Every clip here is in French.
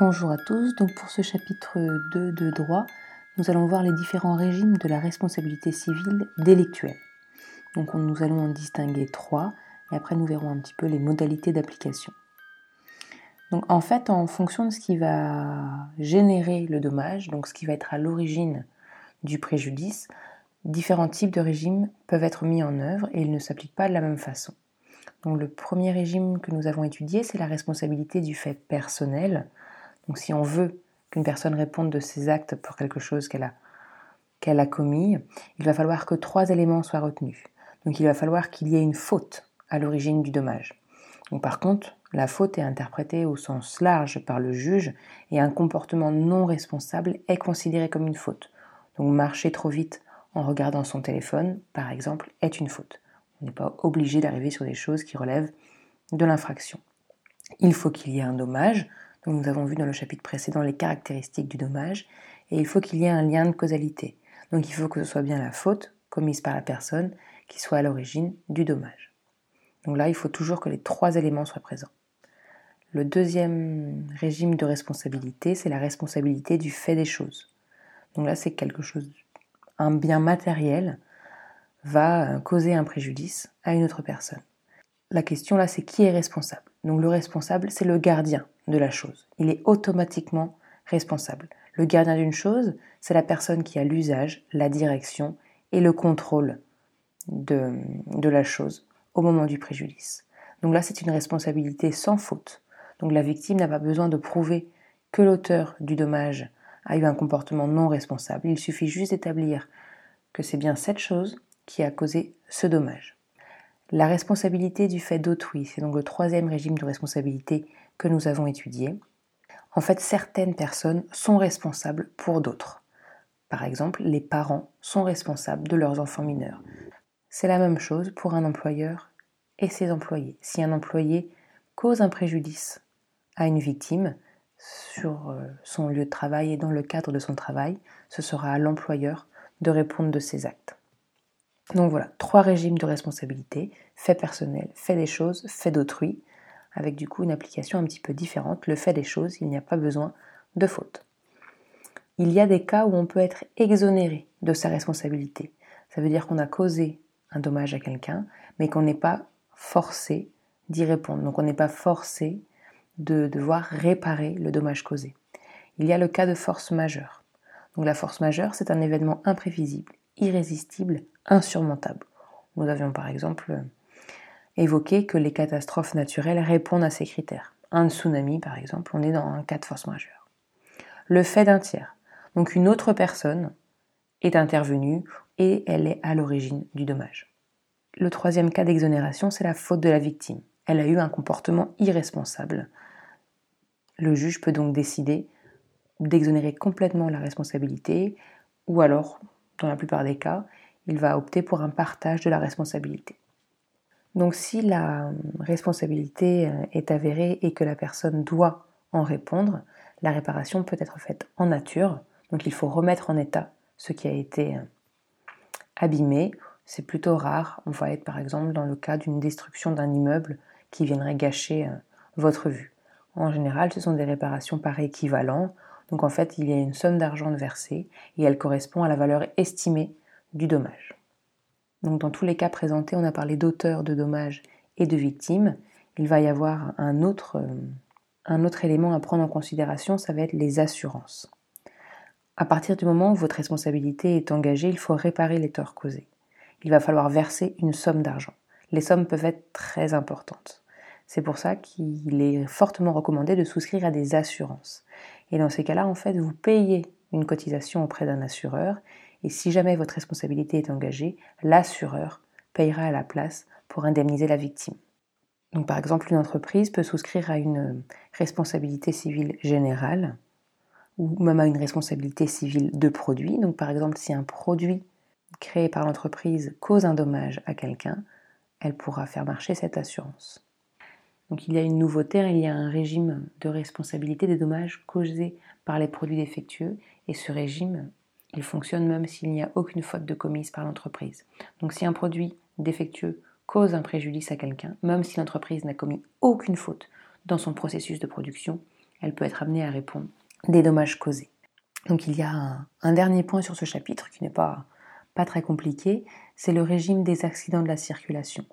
Bonjour à tous, donc pour ce chapitre 2 de droit, nous allons voir les différents régimes de la responsabilité civile délictuelle. Donc nous allons en distinguer trois et après nous verrons un petit peu les modalités d'application. Donc en fait, en fonction de ce qui va générer le dommage, donc ce qui va être à l'origine du préjudice, différents types de régimes peuvent être mis en œuvre et ils ne s'appliquent pas de la même façon. Donc le premier régime que nous avons étudié, c'est la responsabilité du fait personnel, donc si on veut qu'une personne réponde de ses actes pour quelque chose qu'elle a, commis, il va falloir que trois éléments soient retenus. Donc il va falloir qu'il y ait une faute à l'origine du dommage. Donc par contre, la faute est interprétée au sens large par le juge et un comportement non responsable est considéré comme une faute. Donc marcher trop vite en regardant son téléphone, par exemple, est une faute. On n'est pas obligé d'arriver sur des choses qui relèvent de l'infraction. Il faut qu'il y ait un dommage, nous avons vu dans le chapitre précédent les caractéristiques du dommage, et il faut qu'il y ait un lien de causalité. Donc il faut que ce soit bien la faute commise par la personne qui soit à l'origine du dommage. Donc là, il faut toujours que les trois éléments soient présents. Le deuxième régime de responsabilité, c'est la responsabilité du fait des choses. Donc là, c'est quelque chose, un bien matériel va causer un préjudice à une autre personne. La question là, c'est qui est responsable? Donc le responsable, c'est le gardien de la chose. Il est automatiquement responsable. Le gardien d'une chose, c'est la personne qui a l'usage, la direction et le contrôle de, la chose au moment du préjudice. Donc là, c'est une responsabilité sans faute. Donc la victime n'a pas besoin de prouver que l'auteur du dommage a eu un comportement non responsable. Il suffit juste d'établir que c'est bien cette chose qui a causé ce dommage. La responsabilité du fait d'autrui, c'est donc le troisième régime de responsabilité que nous avons étudié. En fait, certaines personnes sont responsables pour d'autres. Par exemple, les parents sont responsables de leurs enfants mineurs. C'est la même chose pour un employeur et ses employés. Si un employé cause un préjudice à une victime sur euh, son lieu de travail et dans le cadre de son travail, ce sera à l'employeur de répondre de ses actes. Donc voilà, trois régimes de responsabilité, fait personnel, fait des choses, fait d'autrui, avec du coup une application un petit peu différente. Le fait des choses, il n'y a pas besoin de faute. Il y a des cas où on peut être exonéré de sa responsabilité. Ça veut dire qu'on a causé un dommage à quelqu'un, mais qu'on n'est pas forcé d'y répondre. Donc on n'est pas forcé de devoir réparer le dommage causé. Il y a le cas de force majeure. Donc la force majeure, c'est un événement imprévisible, irrésistible, insurmontable. Nous avions par exemple évoqué que les catastrophes naturelles répondent à ces critères. Un tsunami, par exemple, on est dans un cas de force majeure. Le fait d'un tiers. Donc une autre personne est intervenue et elle est à l'origine du dommage. Le troisième cas d'exonération, c'est la faute de la victime. Elle a eu un comportement irresponsable. Le juge peut donc décider d'exonérer complètement la responsabilité ou alors, dans la plupart des cas, il va opter pour un partage de la responsabilité. Donc si la responsabilité euh, est avérée et que la personne doit en répondre, la réparation peut être faite en nature. Donc il faut remettre en état ce qui a été euh, abîmé. C'est plutôt rare. On va être par exemple dans le cas d'une destruction d'un immeuble qui viendrait gâcher euh, votre vue. En général, ce sont des réparations par équivalent. Donc en fait, il y a une somme d'argent versée et elle correspond à la valeur estimée du dommage. Donc dans tous les cas présentés, on a parlé d'auteur de dommages et de victimes. Il va y avoir un autre, euh, un autre élément à prendre en considération, ça va être les assurances. À partir du moment où votre responsabilité est engagée, il faut réparer les torts causés. Il va falloir verser une somme d'argent. Les sommes peuvent être très importantes. C'est pour ça qu'il est fortement recommandé de souscrire à des assurances. Et dans ces cas-là, en fait, vous payez une cotisation auprès d'un assureur et si jamais votre responsabilité est engagée, l'assureur payera à la place pour indemniser la victime. Donc par exemple, une entreprise peut souscrire à une responsabilité civile générale ou même à une responsabilité civile de produit. Donc par exemple, si un produit créé par l'entreprise cause un dommage à quelqu'un, elle pourra faire marcher cette assurance. Donc il y a une nouveauté, il y a un régime de responsabilité des dommages causés par les produits défectueux et ce régime il fonctionne même s'il n'y a aucune faute de commise par l'entreprise. Donc si un produit défectueux cause un préjudice à quelqu'un, même si l'entreprise n'a commis aucune faute dans son processus de production, elle peut être amenée à répondre des dommages causés. Donc il y a un, dernier point sur ce chapitre qui n'est pas, pas très compliqué, c'est le régime des accidents de la circulation.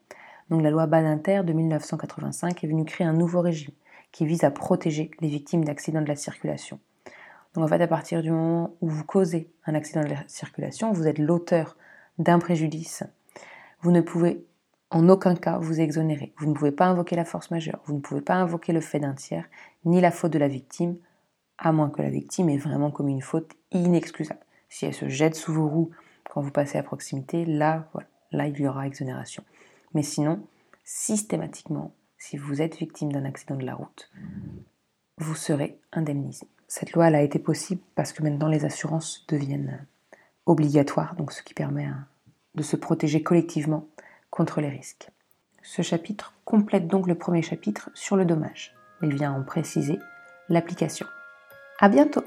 Donc la loi Badinter de 1985 est venue créer un nouveau régime qui vise à protéger les victimes d'accidents de la circulation. Donc en fait, à partir du moment où vous causez un accident de la circulation, vous êtes l'auteur d'un préjudice. Vous ne pouvez en aucun cas vous exonérer. Vous ne pouvez pas invoquer la force majeure, vous ne pouvez pas invoquer le fait d'un tiers, ni la faute de la victime, à moins que la victime ait vraiment commis une faute inexcusable. Si elle se jette sous vos roues quand vous passez à proximité, là, voilà, là il y aura exonération. Mais sinon, systématiquement, si vous êtes victime d'un accident de la route, vous serez indemnisé. Cette loi a été possible parce que maintenant les assurances deviennent obligatoires, donc ce qui permet hein, de se protéger collectivement contre les risques. Ce chapitre complète donc le premier chapitre sur le dommage. Il vient en préciser l'application. À bientôt!